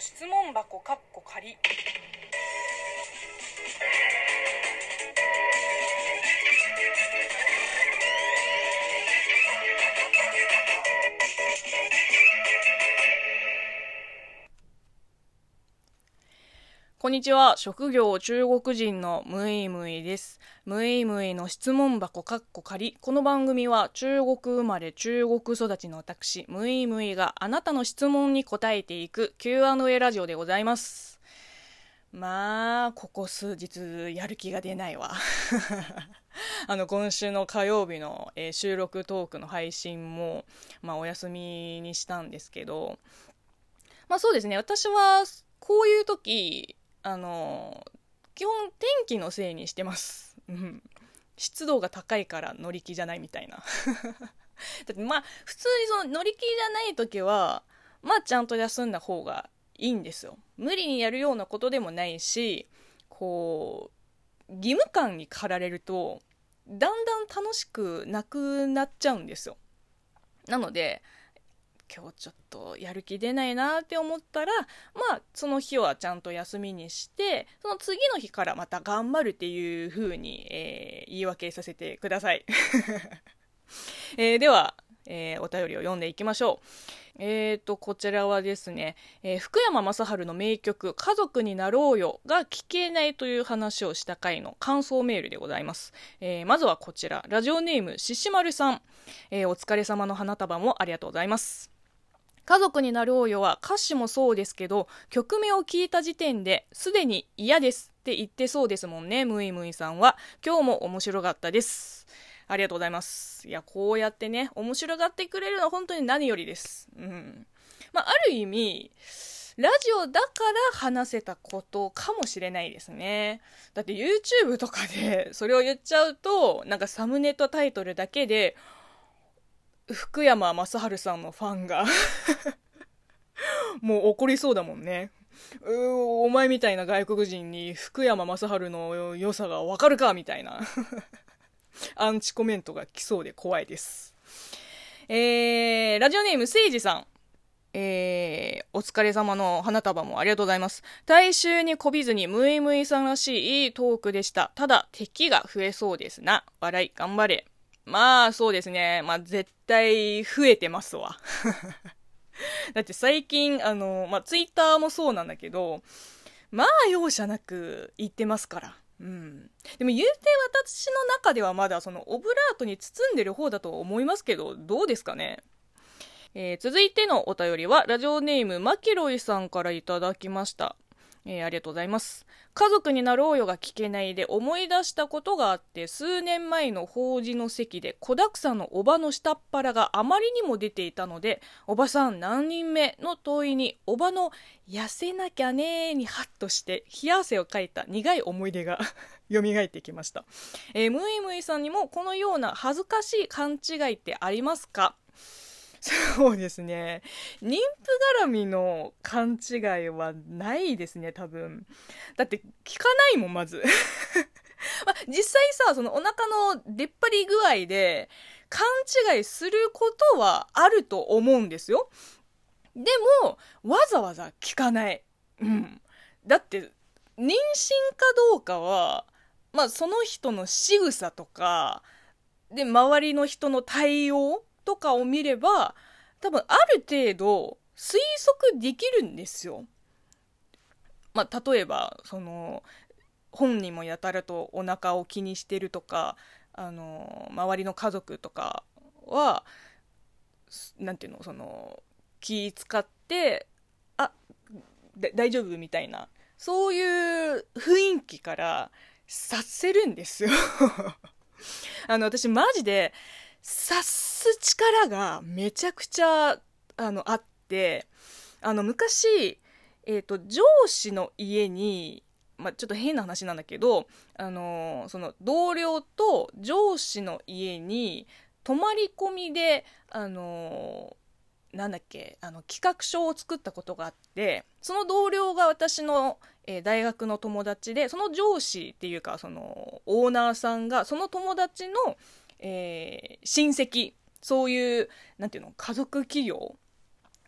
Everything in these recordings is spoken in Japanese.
の質問箱かっこ仮こんにちは。職業中国人のムイムイです。ムイムイの質問箱かっこ仮。この番組は中国生まれ中国育ちの私、ムイムイがあなたの質問に答えていく Q&A ラジオでございます。まあ、ここ数日やる気が出ないわ。あの、今週の火曜日の、えー収録トークの配信も、まあ、お休みにしたんですけど、まあそうですね、私はこういう時、あの、基本天気のせいにしてます。うん。湿度が高いから乗り気じゃないみたいな。だってまあ、普通にその乗り気じゃない時は、まあちゃんと休んだ方がいいんですよ。無理にやるようなことでもないし、こう、義務感に駆られると、だんだん楽しくなくなっちゃうんですよ。なので、今日ちょっとやる気出ないなって思ったら、まあ、その日はちゃんと休みにして、その次の日からまた頑張るっていう風に、えー言い訳させてください。えーでは、えーお便りを読んでいきましょう。えーと、こちらはですね、えー福山雅治の名曲、家族になろうよが聞けないという話をした回の感想メールでございます。えーまずはこちら、ラジオネームししまるさん。えーお疲れ様の花束もありがとうございます。家族になろうよは歌詞もそうですけど、曲名を聞いた時点ですでに嫌ですって言ってそうですもんね、ムイムイさんは。今日も面白かったです。ありがとうございます。いや、こうやってね、面白がってくれるのは本当に何よりです。うん。まあ、ある意味、ラジオだから話せたことかもしれないですね。だって YouTube とかでそれを言っちゃうと、なんかサムネとタイトルだけで、福山雅治さんのファンが もう怒りそうだもんね。うお前みたいな外国人に福山雅治の良さがわかるかみたいな アンチコメントが来そうで怖いです。えー、ラジオネームせいじさん。えー、お疲れ様の花束もありがとうございます。大衆にこびずにムイムイさんらしいいいトークでした。ただ、敵が増えそうですな。笑い、頑張れ。まあ、そうですね。まあ、絶対増えてますわ。だって最近、あの、まあ、ツイッターもそうなんだけど、まあ、容赦なく言ってますから。うん。でも言うて私の中ではまだそのオブラートに包んでる方だと思いますけど、どうですかねえー続いてのお便りは、ラジオネーム、マキロイさんからいただきました。えーありがとうございます。家族になろうよが聞けないで思い出したことがあって、数年前の法事の席で子沢山のおばの下っ腹があまりにも出ていたので、おばさん何人目の問いに、おばの痩せなきゃねーにハッとして、冷や汗をかいた苦い思い出が 蘇ってきました。えームイムイさんにもこのような恥ずかしい勘違いってありますか？そうですね。妊婦絡みの勘違いはないですね、多分。だって聞かないもん、まず。ま、実際さ、そのお腹の出っ張り具合で勘違いすることはあると思うんですよ。でも、わざわざ聞かない。うん。だって、妊娠かどうかは、まあ、その人の仕草とか、で、周りの人の対応とかを見れば、多分ある程度推測できるんですよ。まあ、例えば、その、本人もやたらとお腹を気にしてるとか、あの、周りの家族とかは、なんていうの、その、気使って、あ、大丈夫みたいな、そういう雰囲気から察せるんですよ。あの、私マジで、察す力がめちゃくちゃ、あの、あって、あの、昔、えっ、と、上司の家に、まあ、ちょっと変な話なんだけど、あのその、同僚と上司の家に、泊まり込みで、あのなんだっけ、あの、企画書を作ったことがあって、その同僚が私の、えー大学の友達で、その上司っていうか、その、オーナーさんが、その友達の、えー親戚、そういう、なんていうの、家族企業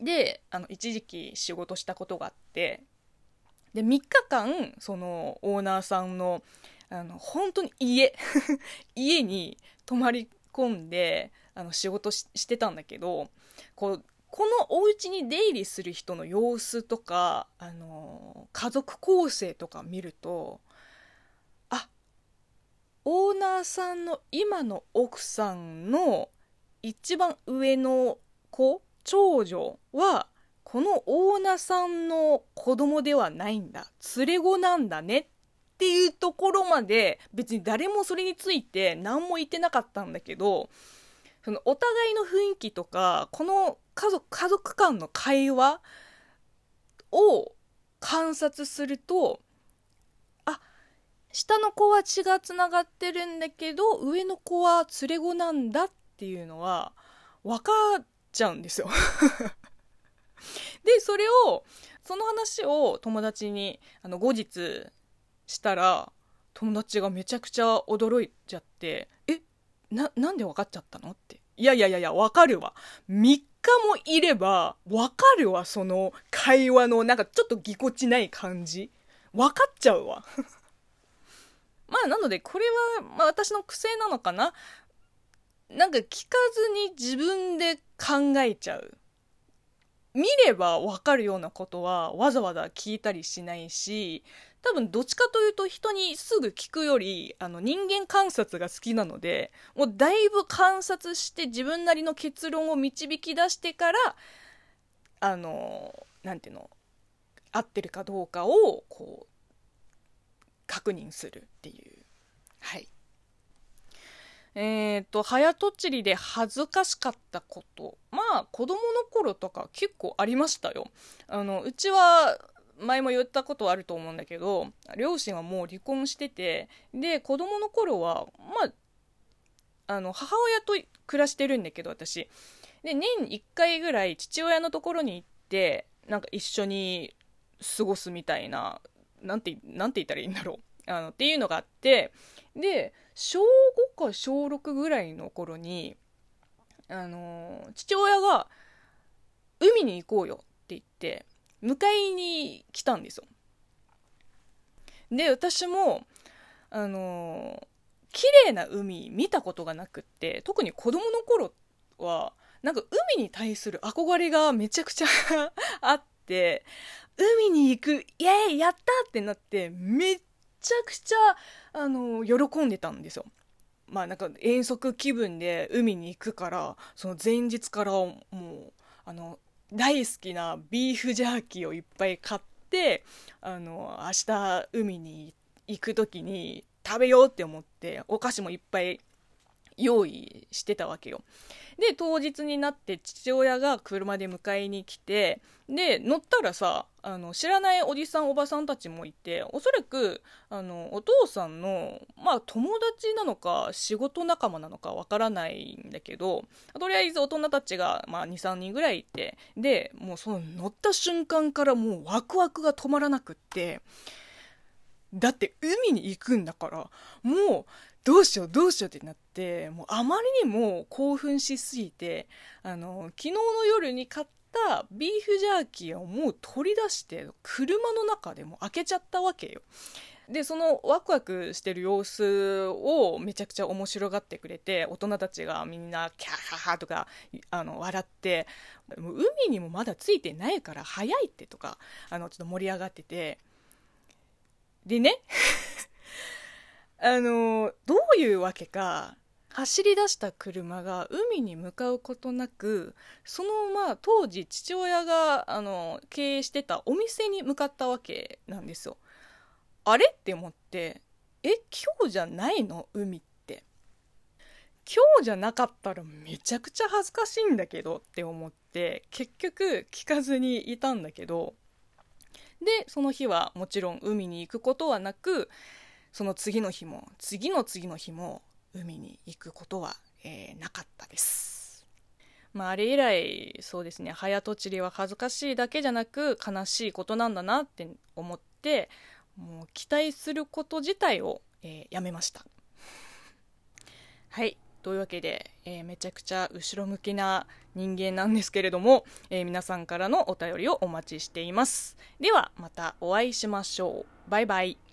であの一時期仕事したことがあってで3日間そのオーナーさんのあの本当に家 家に泊まり込んであの仕事してたんだけどこうこのお家に出入りする人の様子とかあの家族構成とか見るとオーナーさんの今の奥さんの一番上の子長女はこのオーナーさんの子供ではないんだ。連れ子なんだねっていうところまで別に誰もそれについて何も言ってなかったんだけどそのお互いの雰囲気とかこの家族家族間の会話を観察すると下の子は血がつながってるんだけど上の子は連れ子なんだっていうのは分かっちゃうんですよ。でそれをその話を友達にあの後日したら友達がめちゃくちゃ驚いちゃって「えななんで分かっちゃったの?」って「いやいやいやいや分かるわ。3日もいれば分かるわその会話のなんかちょっとぎこちない感じ。分かっちゃうわ。まあなのでこれは、まあ、私の癖なのかな？なんか聞かずに自分で考えちゃう。見れば分かるようなことはわざわざ聞いたりしないし多分どっちかというと人にすぐ聞くよりあの人間観察が好きなのでもうだいぶ観察して自分なりの結論を導き出してからあのなんていうの？合ってるかどうかをこう確認するっていう。はい。えっ、ー、と早とちりで恥ずかしかったこと。まあ子供の頃とか結構ありましたよ。あのうちは前も言ったことあると思うんだけど両親はもう離婚しててで子供の頃はまああの母親と暮らしてるんだけど私。で年1回ぐらい父親のところに行ってなんか一緒に過ごすみたいななんてなんて言ったらいいんだろうあのっていうのがあってで小5か小6ぐらいの頃にあの父親が「海に行こうよ」って言って迎えに来たんですよ。で私もあの綺麗な海見たことがなくって特に子供の頃はなんか海に対する憧れがめちゃくちゃ あって海に行くイエーイやったってなってめっちゃくちゃあの喜んでたんですよ。まあなんか遠足気分で海に行くからその前日からもうあの大好きなビーフジャーキーをいっぱい買ってあの明日海に行く時に食べようって思ってお菓子もいっぱい用意してたわけよ。で当日になって父親が車で迎えに来てで乗ったらさあの知らないおじさんおばさんたちもいておそらくあのお父さんの、まあ、友達なのか仕事仲間なのかわからないんだけどとりあえず大人たちが、まあ、23人ぐらいいてでもうその乗った瞬間からもうワクワクが止まらなくってだって海に行くんだからもうどうしようどうしようってなってもうあまりにも興奮しすぎてあの昨日の夜に買っったビーフジャーキーをもう取り出して車の中でも開けちゃったわけよ。でそのワクワクしてる様子をめちゃくちゃ面白がってくれて大人たちがみんなキャッハハとかあの笑ってもう海にもまだついてないから早いってとかあのちょっと盛り上がっててでね あのどういうわけか走り出した車が海に向かうことなくそのまま当時父親があの経営してたお店に向かったわけなんですよ。あれ？って思ってえ今日じゃないの？海って。今日じゃなかったらめちゃくちゃ恥ずかしいんだけどって思って結局聞かずにいたんだけど。でその日はもちろん海に行くことはなくその次の日も次の次の日も海に行くことは、えー、なかったです。まあ、あれ以来そうですね早とちりは恥ずかしいだけじゃなく悲しいことなんだなって思ってもう期待すること自体を、えー、やめました。はい、というわけで、えーめちゃくちゃ後ろ向きな人間なんですけれども、えー皆さんからのお便りをお待ちしています。では、またお会いしましょう。バイバイ。